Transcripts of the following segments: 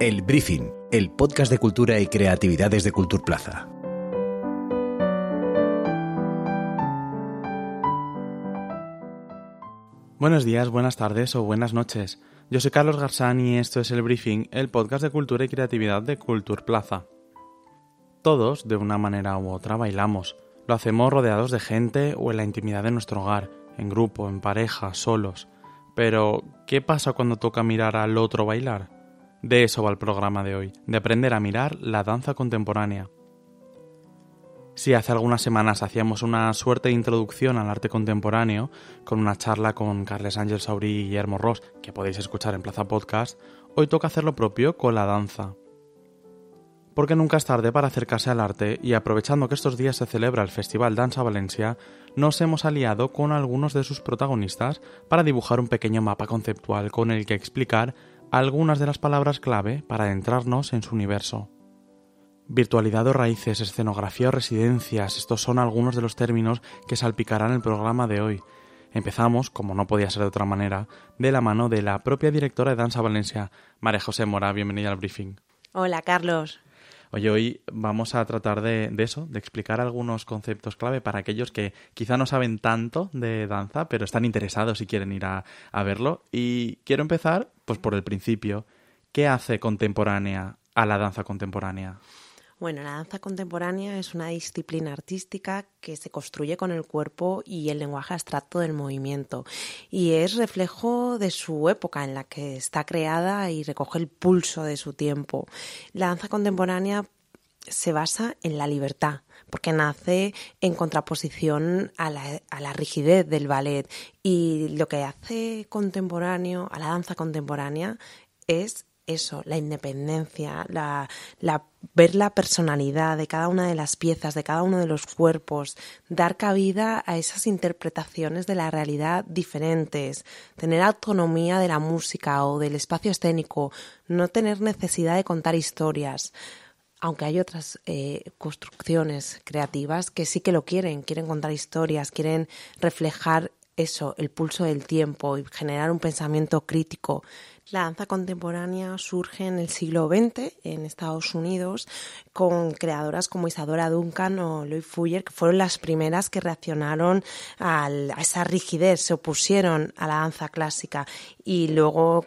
El Briefing, el podcast de cultura y creatividades de Culturplaza. Buenos días, buenas tardes o buenas noches. Yo soy Carlos Garzán y esto es El Briefing, el podcast de cultura y creatividad de Culturplaza. Todos, de una manera u otra, bailamos. Lo hacemos rodeados de gente o en la intimidad de nuestro hogar, en grupo, en pareja, solos. Pero, ¿qué pasa cuando toca mirar al otro bailar? De eso va el programa de hoy, de aprender a mirar la danza contemporánea. Si hace algunas semanas hacíamos una suerte de introducción al arte contemporáneo con una charla con Carles Ángel Saurí y Guillermo Ross, que podéis escuchar en Plaza Podcast, hoy toca hacer lo propio con la danza. Porque nunca es tarde para acercarse al arte y aprovechando que estos días se celebra el Festival Danza Valencia, nos hemos aliado con algunos de sus protagonistas para dibujar un pequeño mapa conceptual con el que explicar algunas de las palabras clave para adentrarnos en su universo. Virtualidad o raíces, escenografía o residencias, estos son algunos de los términos que salpicarán el programa de hoy. Empezamos, como no podía ser de otra manera, de la mano de la propia directora de Danza Valencia, María José Mora. Bienvenida al briefing. Hola, Carlos. Oye, hoy vamos a tratar de, de, eso, de explicar algunos conceptos clave para aquellos que quizá no saben tanto de danza, pero están interesados y quieren ir a, a verlo. Y quiero empezar, pues, por el principio. ¿Qué hace contemporánea a la danza contemporánea? Bueno, la danza contemporánea es una disciplina artística que se construye con el cuerpo y el lenguaje abstracto del movimiento y es reflejo de su época en la que está creada y recoge el pulso de su tiempo. La danza contemporánea se basa en la libertad, porque nace en contraposición a la, a la, rigidez del ballet. Y lo que hace contemporáneo, a la danza contemporánea, es eso, la independencia, la, la, ver la personalidad de cada una de las piezas, de cada uno de los cuerpos, dar cabida a esas interpretaciones de la realidad diferentes, tener autonomía de la música o del espacio escénico, no tener necesidad de contar historias. Aunque hay otras eh, construcciones creativas que sí que lo quieren, quieren contar historias, quieren reflejar eso, el pulso del tiempo y generar un pensamiento crítico. La danza contemporánea surge en el siglo XX en Estados Unidos con creadoras como Isadora Duncan o Lloyd Fuller, que fueron las primeras que reaccionaron a esa rigidez, se opusieron a la danza clásica y luego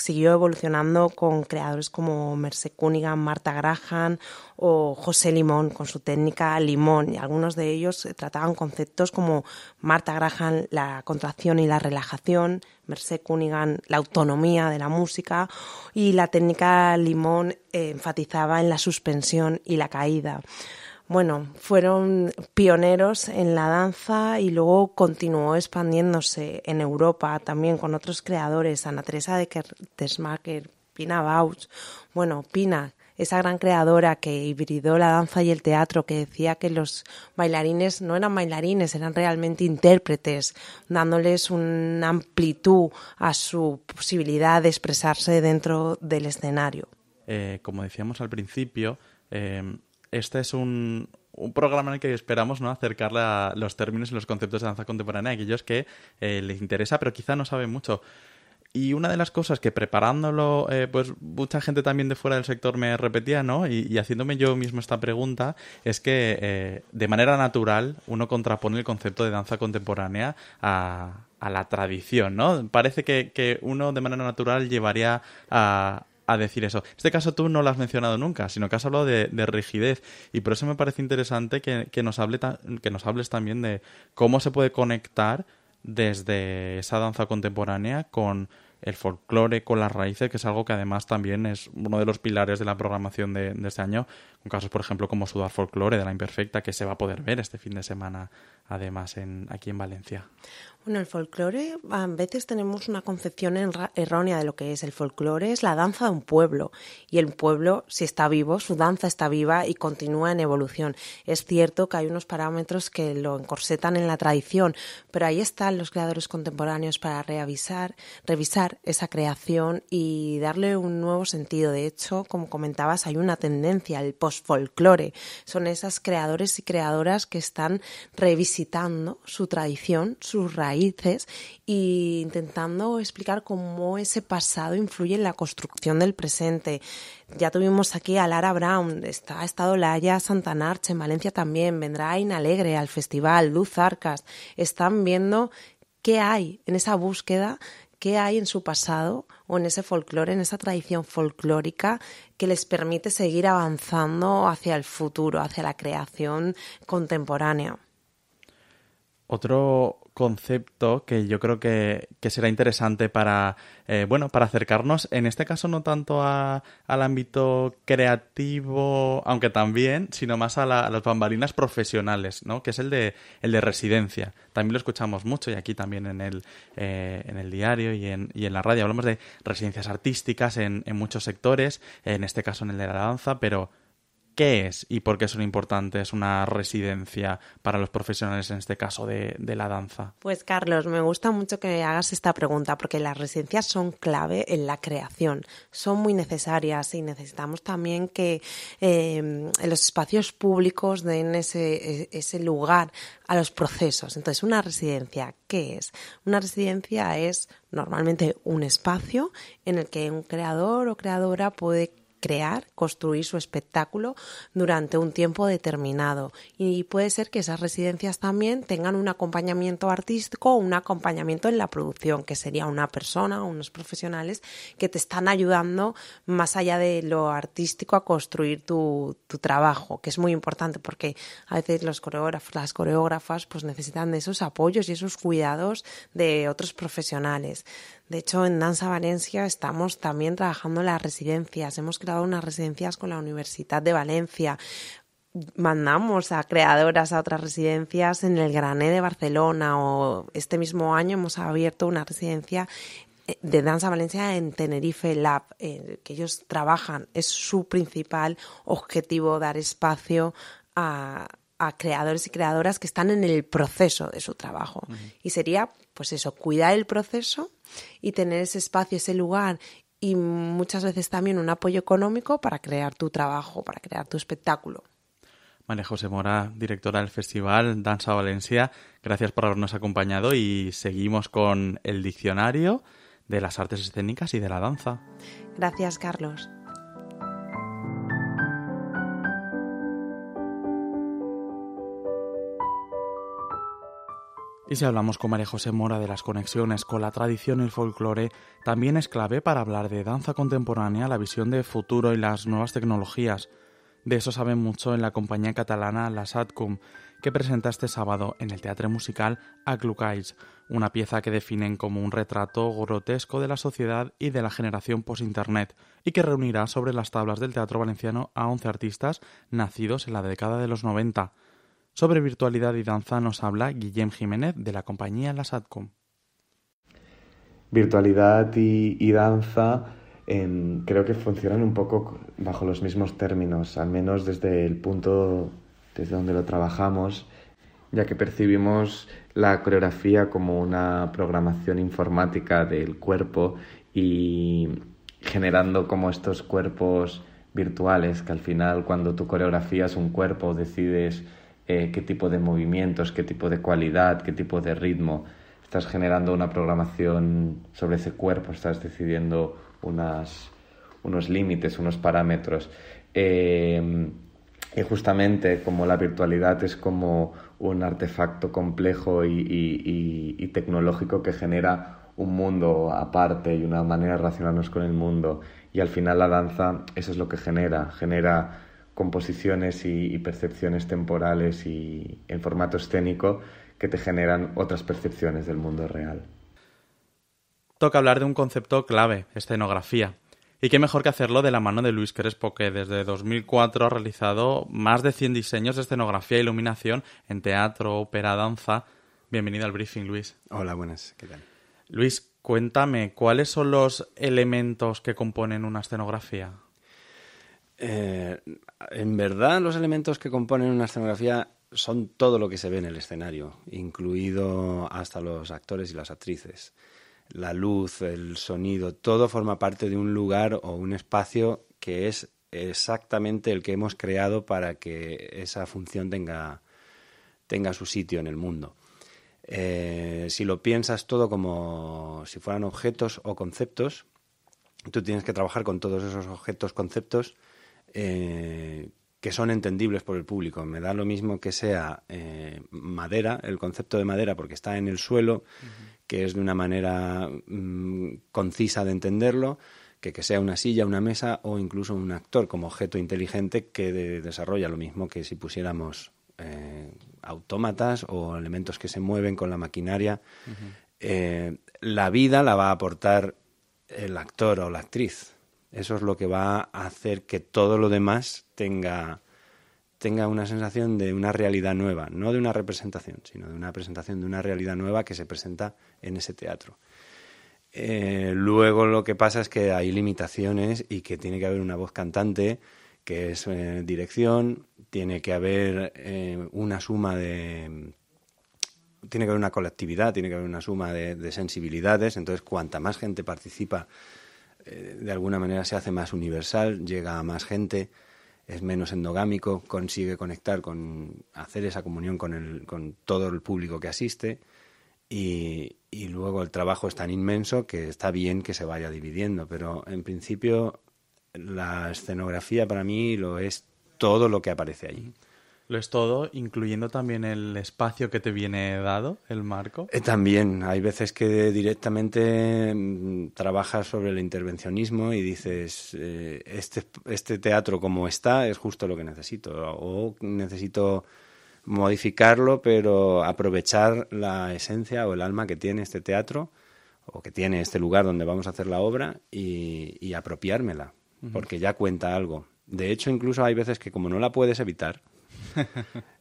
siguió evolucionando con creadores como Merce Cunningham, Marta Graham o José Limón con su técnica Limón. Y algunos de ellos trataban conceptos como Marta Graham, la contracción y la relajación, Merce Cunningham, la autonomía de la música y la técnica Limón eh, enfatizaba en la suspensión y la caída bueno, fueron pioneros en la danza y luego continuó expandiéndose en Europa también con otros creadores, Ana Teresa de Kersmacher, Pina Bausch. Bueno, Pina, esa gran creadora que hibridó la danza y el teatro, que decía que los bailarines no eran bailarines, eran realmente intérpretes, dándoles una amplitud a su posibilidad de expresarse dentro del escenario. Eh, como decíamos al principio, eh, este es un, un programa en el que esperamos ¿no? acercarle a los términos y los conceptos de danza contemporánea a aquellos que eh, les interesa, pero quizá no saben mucho. Y una de las cosas que preparándolo, eh, pues mucha gente también de fuera del sector me repetía, ¿no? Y, y haciéndome yo mismo esta pregunta, es que eh, de manera natural uno contrapone el concepto de danza contemporánea a, a la tradición, ¿no? Parece que, que, uno de manera natural llevaría a, a decir eso. Este caso tú no lo has mencionado nunca, sino que has hablado de, de rigidez y por eso me parece interesante que, que, nos hable que nos hables también de cómo se puede conectar desde esa danza contemporánea con el folclore, con las raíces, que es algo que además también es uno de los pilares de la programación de, de este año, con casos, por ejemplo, como Sudar Folclore de la Imperfecta, que se va a poder ver este fin de semana, además, en, aquí en Valencia. Bueno, el folclore, a veces tenemos una concepción errónea de lo que es el folclore, es la danza de un pueblo. Y el pueblo, si está vivo, su danza está viva y continúa en evolución. Es cierto que hay unos parámetros que lo encorsetan en la tradición, pero ahí están los creadores contemporáneos para reavisar, revisar esa creación y darle un nuevo sentido. De hecho, como comentabas, hay una tendencia al post-folklore. Son esas creadores y creadoras que están revisitando su tradición, sus raíces e intentando explicar cómo ese pasado influye en la construcción del presente. Ya tuvimos aquí a Lara Brown, está, ha estado Laia Santanarche, en Valencia también, vendrá Aina Alegre al festival, Luz Arcas. Están viendo qué hay en esa búsqueda, qué hay en su pasado o en ese folclore, en esa tradición folclórica que les permite seguir avanzando hacia el futuro, hacia la creación contemporánea. Otro concepto que yo creo que, será interesante para, eh, bueno, para acercarnos, en este caso no tanto al ámbito creativo, aunque también, sino más a, las bambalinas profesionales, ¿no? Que es el de, el de residencia. También lo escuchamos mucho y aquí también en el, eh, en el diario y en, y en la radio hablamos de residencias artísticas en, en muchos sectores, en este caso en el de la danza, pero ¿Qué es y por qué son importantes una residencia para los profesionales, en este caso de, la danza? Pues Carlos, me gusta mucho que hagas esta pregunta porque las residencias son clave en la creación, son muy necesarias y necesitamos también que eh, los espacios públicos den ese, ese lugar a los procesos. Entonces, una residencia, ¿qué es? Una residencia es normalmente un espacio en el que un creador o creadora puede crear, construir su espectáculo durante un tiempo determinado. Y puede ser que esas residencias también tengan un acompañamiento artístico o un acompañamiento en la producción, que sería una persona o unos profesionales que te están ayudando más allá de lo artístico a construir tu, tu trabajo, que es muy importante porque a veces los coreógrafos, las coreógrafas, pues necesitan de esos apoyos y esos cuidados de otros profesionales. De hecho, en Danza Valencia estamos también trabajando en las residencias. Hemos creado unas residencias con la Universidad de Valencia. Mandamos a creadoras a otras residencias en el Grané de Barcelona o este mismo año hemos abierto una residencia eh, de Danza Valencia en Tenerife Lab, que ellos trabajan. Es su principal objetivo dar espacio a, a creadores y creadoras que están en el proceso de su trabajo. Y sería, pues eso, cuidar el proceso y tener ese espacio, ese lugar y muchas veces también un apoyo económico para crear tu trabajo, para crear tu espectáculo. María José Mora, directora del Festival Danza Valencia, gracias por habernos acompañado y seguimos con el diccionario de las artes escénicas y de la danza. Gracias, Carlos. Y si hablamos con María José Mora de las conexiones con la tradición y el folclore, también es clave para hablar de danza contemporánea, la visión de futuro y las nuevas tecnologías. De eso saben mucho en la compañía catalana La Satcum, que presenta este sábado en el teatro musical Aclucais, una pieza que definen como un retrato grotesco de la sociedad y de la generación post-internet, y que reunirá sobre las tablas del teatro valenciano a 11 artistas nacidos en la década de los 90. Sobre virtualidad y danza nos habla Guillem Jiménez de la compañía La Satcom. Virtualidad y, danza em, creo que funcionan un poco bajo los mismos términos, al menos desde el punto desde donde lo trabajamos, ya que percibimos la coreografía como una programación informática del cuerpo y generando como estos cuerpos virtuales que al final cuando tú coreografías un cuerpo decides eh, qué tipo de movimientos, qué tipo de cualidad, qué tipo de ritmo. Estás generando una programación sobre ese cuerpo, estás decidiendo unas, unos límites, unos parámetros. Eh, y justamente como la virtualidad es como un artefacto complejo y, y, tecnológico que genera un mundo aparte y una manera de relacionarnos con el mundo. Y al final la danza eso es lo que genera, genera composiciones y, percepciones temporales y en formato escénico que te generan otras percepciones del mundo real. Toca hablar de un concepto clave, escenografía. Y qué mejor que hacerlo de la mano de Luis Crespo, que desde 2004 ha realizado más de 100 diseños de escenografía e iluminación en teatro, ópera, danza. Bienvenido al briefing, Luis. Hola, buenas, ¿qué tal? Luis, cuéntame, ¿cuáles son los elementos que componen una escenografía? Eh, en verdad, los elementos que componen una escenografía son todo lo que se ve en el escenario, incluido hasta los actores y las actrices. la luz, el sonido, todo forma parte de un lugar o un espacio que es exactamente el que hemos creado para que esa función tenga, tenga su sitio en el mundo. Eh, si lo piensas todo como si fueran objetos o conceptos, tú tienes que trabajar con todos esos objetos, conceptos eh, que son entendibles por el público. Me da lo mismo que sea eh, madera, el concepto de madera, porque está en el suelo, que es de una manera mm, concisa de entenderlo, que que sea una silla, una mesa o incluso un actor como objeto inteligente que desarrolla lo mismo que si pusiéramos eh, autómatas o elementos que se mueven con la maquinaria. Eh, la vida la va a aportar el actor o la actriz. Eso es lo que va a hacer que todo lo demás tenga, tenga una sensación de una realidad nueva, no de una representación, sino de una presentación de una realidad nueva que se presenta en ese teatro. Eh, luego lo que pasa es que hay limitaciones y que tiene que haber una voz cantante, que es dirección, tiene que haber eh, una suma de tiene que haber una colectividad, tiene que haber una suma de, sensibilidades, entonces cuanta más gente participa, eh, de alguna manera se hace más universal, llega a más gente, es menos endogámico, consigue conectar con, hacer esa comunión con, el, con todo el público que asiste y, y luego el trabajo es tan inmenso que está bien que se vaya dividiendo, pero en principio la escenografía para mí lo es todo lo que aparece allí. Lo es todo, incluyendo también el espacio que te viene dado, el marco. Eh, también, hay veces que directamente mm, trabajas sobre el intervencionismo y dices, eh, este, este teatro como está es justo lo que necesito, o necesito modificarlo, pero aprovechar la esencia o el alma que tiene este teatro o que tiene este lugar donde vamos a hacer la obra y, apropiármela, porque ya cuenta algo. De hecho, incluso hay veces que como no la puedes evitar,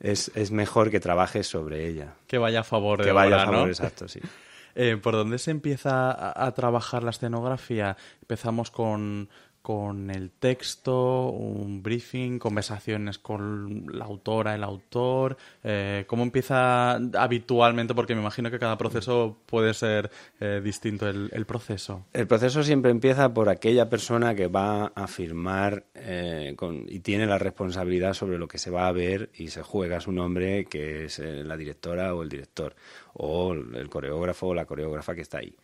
es, es, mejor que trabajes sobre ella. Que vaya a favor de Que vaya a favor, exacto, sí. Eh, ¿Por dónde se empieza a, trabajar la escenografía? Empezamos con, con el texto, un briefing, conversaciones con la autora, el autor, eh, cómo empieza habitualmente, porque me imagino que cada proceso puede ser eh, distinto el, proceso. El proceso siempre empieza por aquella persona que va a firmar eh, y tiene la responsabilidad sobre lo que se va a ver y se juega su nombre, que es la directora o el director, o el coreógrafo o la coreógrafa que está ahí.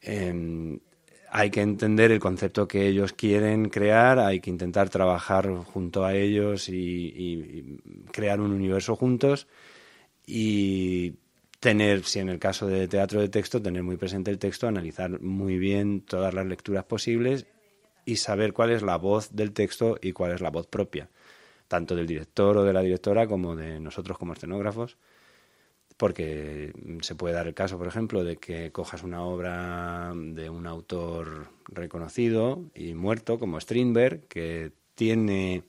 Em, hay que entender el concepto que ellos quieren crear, hay que intentar trabajar junto a ellos y, crear un universo juntos y tener, si en el caso de teatro de texto, tener muy presente el texto, analizar muy bien todas las lecturas posibles y saber cuál es la voz del texto y cuál es la voz propia, tanto del director o de la directora como de nosotros como escenógrafos porque se puede dar el caso, por ejemplo, de que cojas una obra de un autor reconocido y muerto, como Strindberg, que tiene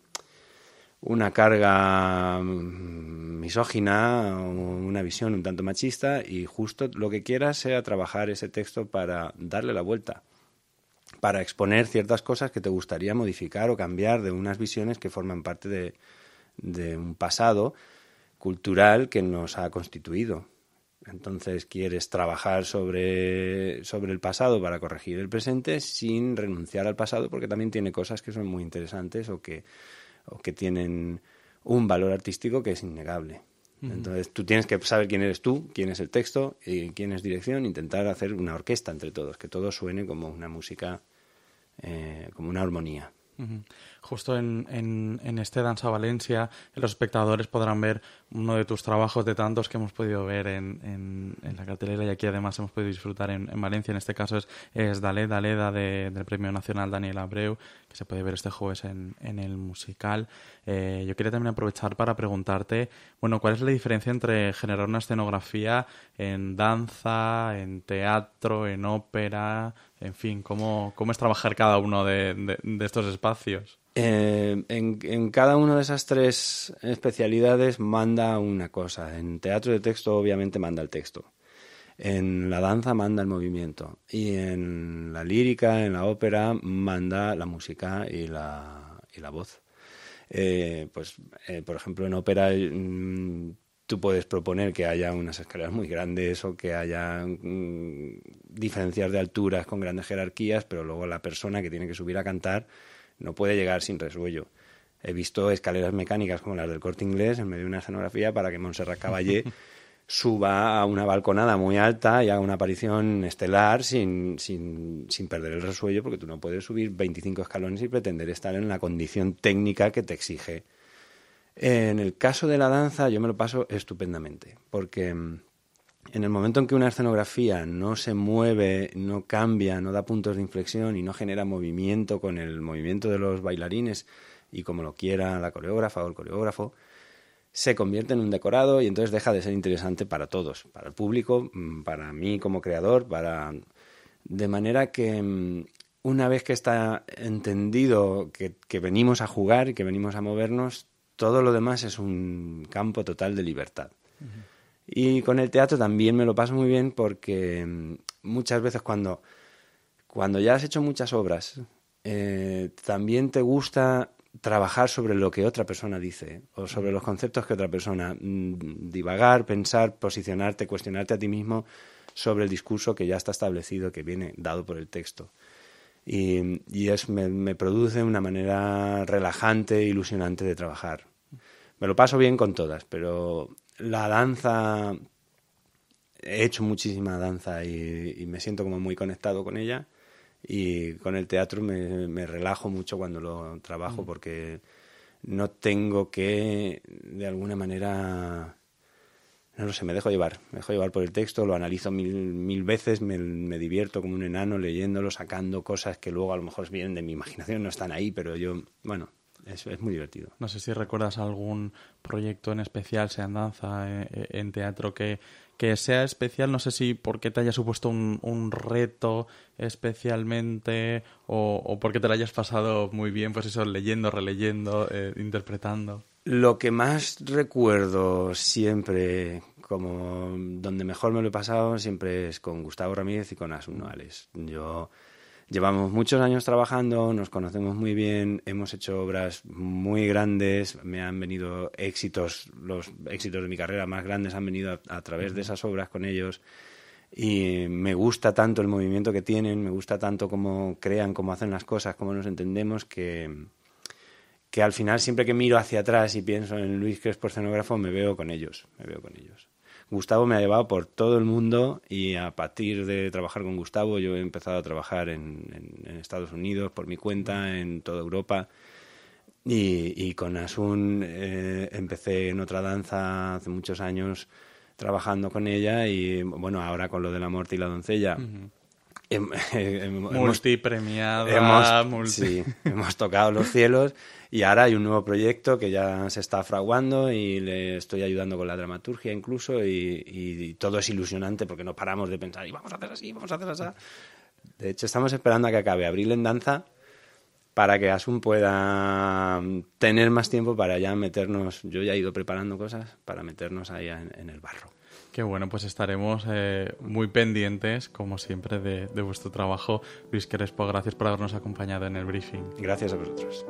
una carga misógina, una visión un tanto machista, y justo lo que quieras sea trabajar ese texto para darle la vuelta, para exponer ciertas cosas que te gustaría modificar o cambiar de unas visiones que forman parte de, de un pasado cultural que nos ha constituido. Entonces quieres trabajar sobre, sobre el pasado para corregir el presente sin renunciar al pasado porque también tiene cosas que son muy interesantes o que, o que tienen un valor artístico que es innegable. Entonces tú tienes que saber quién eres tú, quién es el texto y quién es dirección, intentar hacer una orquesta entre todos, que todo suene como una música, eh, como una armonía. Justo en, en, este Danza Valencia, los espectadores podrán ver uno de tus trabajos de tantos que hemos podido ver en, en la cartelera y aquí además hemos podido disfrutar en, Valencia. En este caso es, es Dalé, Daleda del Premio Nacional Daniel Abreu, que se puede ver este jueves en, el musical. Eh, yo quería también aprovechar para preguntarte, bueno, ¿cuál es la diferencia entre generar una escenografía en danza, en teatro, en ópera? En fin, ¿cómo, cómo es trabajar cada uno de, estos espacios? Eh, en, en, cada una de esas tres especialidades manda una cosa. En teatro de texto obviamente manda el texto. En la danza manda el movimiento. Y en la lírica, en la ópera, manda la música y la, y la voz. Eh, pues, eh, por ejemplo, en ópera mm, tú puedes proponer que haya unas escaleras muy grandes o que haya mm, diferencias de alturas con grandes jerarquías, pero luego la persona que tiene que subir a cantar no puede llegar sin resuello. He visto escaleras mecánicas como las del corte inglés en medio de una escenografía para que Montserrat Caballé suba a una balconada muy alta y haga una aparición estelar sin, sin, sin, perder el resuello, porque tú no puedes subir 25 escalones y pretender estar en la condición técnica que te exige. En el caso de la danza yo me lo paso estupendamente, porque mm, en el momento en que una escenografía no se mueve, no cambia, no da puntos de inflexión y no genera movimiento con el movimiento de los bailarines y como lo quiera la coreógrafa o el coreógrafo, se convierte en un decorado y entonces deja de ser interesante para todos, para el público, mm, para mí como creador, para de manera que mm, una vez que está entendido que, venimos a jugar y que venimos a movernos, todo lo demás es un campo total de libertad. Y con el teatro también me lo paso muy bien porque mm, muchas veces cuando, cuando ya has hecho muchas obras, eh, también te gusta trabajar sobre lo que otra persona dice o sobre los conceptos que otra persona mm, divagar, pensar, posicionarte, cuestionarte a ti mismo sobre el discurso que ya está establecido, que viene dado por el texto. Y, y es, me, me, produce una manera relajante e ilusionante de trabajar. Me lo paso bien con todas, pero la danza, he hecho muchísima danza y, y me siento como muy conectado con ella y con el teatro me, me relajo mucho cuando lo trabajo mm. porque no tengo que, de alguna manera, no lo sé, me dejo llevar, me dejo llevar por el texto, lo analizo mil, mil veces, me, me, divierto como un enano leyéndolo, sacando cosas que luego a lo mejor vienen de mi imaginación, no están ahí, pero yo, bueno, es, es muy divertido. No sé si recuerdas algún proyecto en especial, sea en danza, en, eh, en teatro, que, que sea especial, no sé si porque te haya supuesto un, un reto especialmente o, porque te lo hayas pasado muy bien, pues eso, leyendo, releyendo, eh, interpretando. Lo que más recuerdo siempre, como donde mejor me lo he pasado, siempre es con Gustavo Ramírez y con Asun Noales. Yo Llevamos muchos años trabajando, nos conocemos muy bien, hemos hecho obras muy grandes, me han venido éxitos, los éxitos de mi carrera más grandes han venido a, a través de esas obras con ellos y me gusta tanto el movimiento que tienen, me gusta tanto cómo crean, cómo hacen las cosas, cómo nos entendemos, que, que al final siempre que miro hacia atrás y pienso en Luis Crespo escenógrafo, me veo con ellos, me veo con ellos. Gustavo me ha llevado por todo el mundo y a partir de trabajar con Gustavo yo he empezado a trabajar en, en, Estados Unidos por mi cuenta, en toda Europa. Y, y con Asun eh, empecé en otra danza hace muchos años trabajando con ella y bueno, ahora con lo de la muerte y la doncella. multipremiada, hemos, multi... sí, hemos tocado los cielos y ahora hay un nuevo proyecto que ya se está fraguando y le estoy ayudando con la dramaturgia incluso y, y, y todo es ilusionante porque no paramos de pensar y vamos a hacer así, vamos a hacer así. De hecho, estamos esperando a que acabe Abril en Danza para que Asun pueda tener más tiempo para ya meternos, yo ya he ido preparando cosas para meternos ahí en, en el barro. Qué bueno, pues estaremos eh, muy pendientes, como siempre, de, de, vuestro trabajo. Luis Crespo, gracias por habernos acompañado en el briefing. Gracias a vosotros.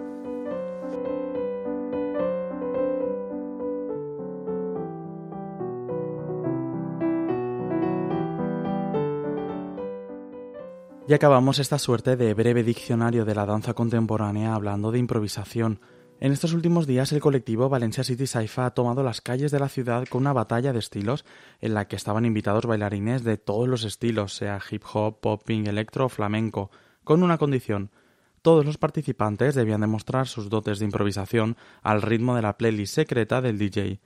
Y acabamos esta suerte de breve diccionario de la danza contemporánea hablando de improvisación. En estos últimos días el colectivo Valencia City Saifa ha tomado las calles de la ciudad con una batalla de estilos en la que estaban invitados bailarines de todos los estilos, sea hip hop, popping, electro o flamenco, con una condición. Todos los participantes debían demostrar sus dotes de improvisación al ritmo de la playlist secreta del DJ.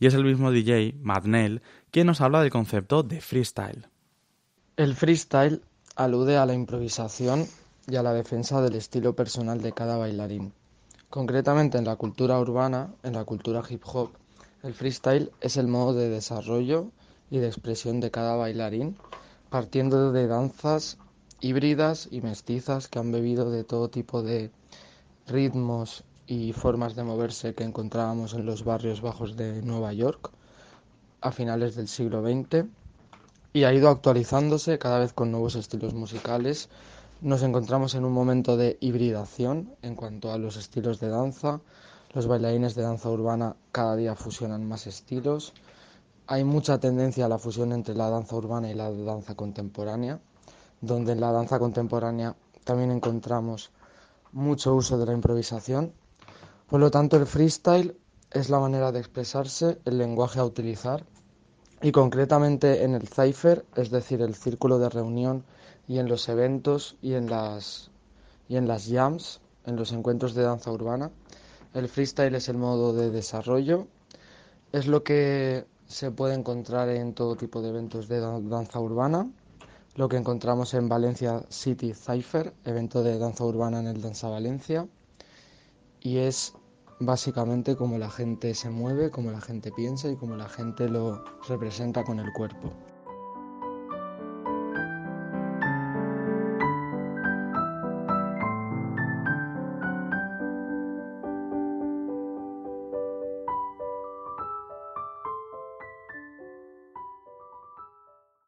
Y es el mismo DJ, Madnell, quien nos habla del concepto de freestyle. El freestyle alude a la improvisación y a la defensa del estilo personal de cada bailarín. Concretamente en la cultura urbana, en la cultura hip hop, el freestyle es el modo de desarrollo y de expresión de cada bailarín, partiendo de danzas híbridas y mestizas que han bebido de todo tipo de ritmos y formas de moverse que encontrábamos en los barrios bajos de Nueva York a finales del siglo XX y ha ido actualizándose cada vez con nuevos estilos musicales. Nos encontramos en un momento de hibridación en cuanto a los estilos de danza. Los bailarines de danza urbana cada día fusionan más estilos. Hay mucha tendencia a la fusión entre la danza urbana y la danza contemporánea. donde en la danza contemporánea también encontramos mucho uso de la improvisación. Por lo tanto, el freestyle es la manera de expresarse, el lenguaje a utilizar y concretamente en el cipher, es decir, el círculo de reunión y en los eventos y en las y en las jams, en los encuentros de danza urbana. El freestyle es el modo de desarrollo, es lo que se puede encontrar en todo tipo de eventos de danza urbana, lo que encontramos en Valencia City Cypher, evento de danza urbana en el Danza Valencia, y es básicamente como la gente se mueve, como la gente piensa y como la gente lo representa con el cuerpo.